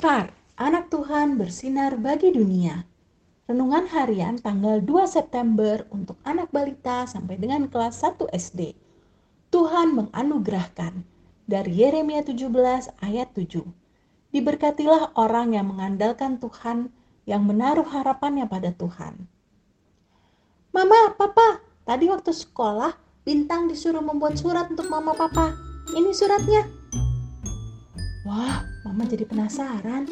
Start, anak Tuhan bersinar bagi dunia. Renungan harian tanggal 2 September untuk anak balita sampai dengan kelas 1 SD. Tuhan menganugerahkan dari Yeremia 17 ayat 7. Diberkatilah orang yang mengandalkan Tuhan, yang menaruh harapannya pada Tuhan. Mama, papa, tadi waktu sekolah Bintang disuruh membuat surat untuk mama papa. Ini suratnya. Wah, Mama jadi penasaran.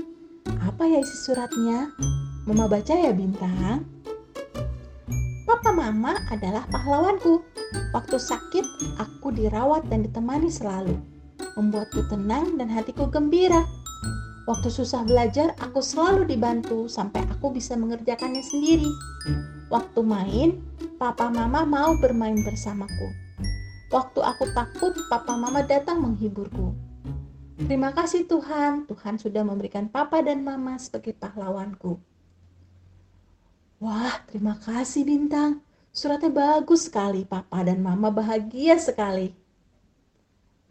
Apa ya isi suratnya? Mama baca ya Bintang. Papa Mama adalah pahlawanku. Waktu sakit, aku dirawat dan ditemani selalu. Membuatku tenang dan hatiku gembira. Waktu susah belajar, aku selalu dibantu sampai aku bisa mengerjakannya sendiri. Waktu main, papa mama mau bermain bersamaku. Waktu aku takut, papa mama datang menghiburku. Terima kasih Tuhan, Tuhan sudah memberikan papa dan mama sebagai pahlawanku. Wah, terima kasih Bintang. Suratnya bagus sekali, papa dan mama bahagia sekali.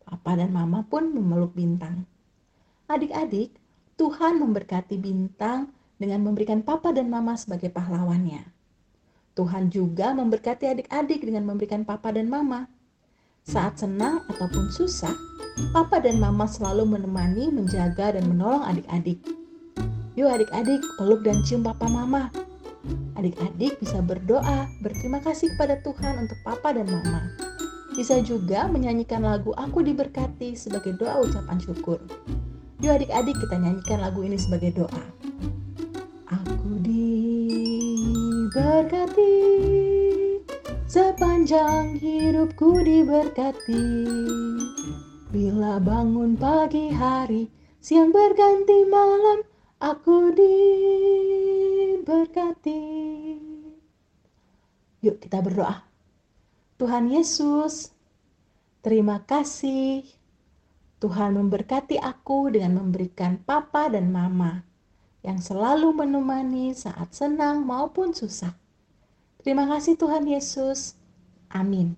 Papa dan mama pun memeluk Bintang. Adik-adik, Tuhan memberkati Bintang dengan memberikan papa dan mama sebagai pahlawannya. Tuhan juga memberkati adik-adik dengan memberikan papa dan mama. Saat senang ataupun susah, Papa dan Mama selalu menemani, menjaga, dan menolong adik-adik. Yuk adik-adik, peluk dan cium Papa Mama. Adik-adik bisa berdoa, berterima kasih kepada Tuhan untuk Papa dan Mama. Bisa juga menyanyikan lagu Aku Diberkati sebagai doa ucapan syukur. Yuk adik-adik kita nyanyikan lagu ini sebagai doa. Aku diberkati sepanjang hidupku diberkati. Bila bangun pagi hari, siang berganti malam, aku diberkati. Yuk kita berdoa. Tuhan Yesus, terima kasih. Tuhan memberkati aku dengan memberikan papa dan mama yang selalu menemani saat senang maupun susah. Terima kasih Tuhan Yesus. Amin.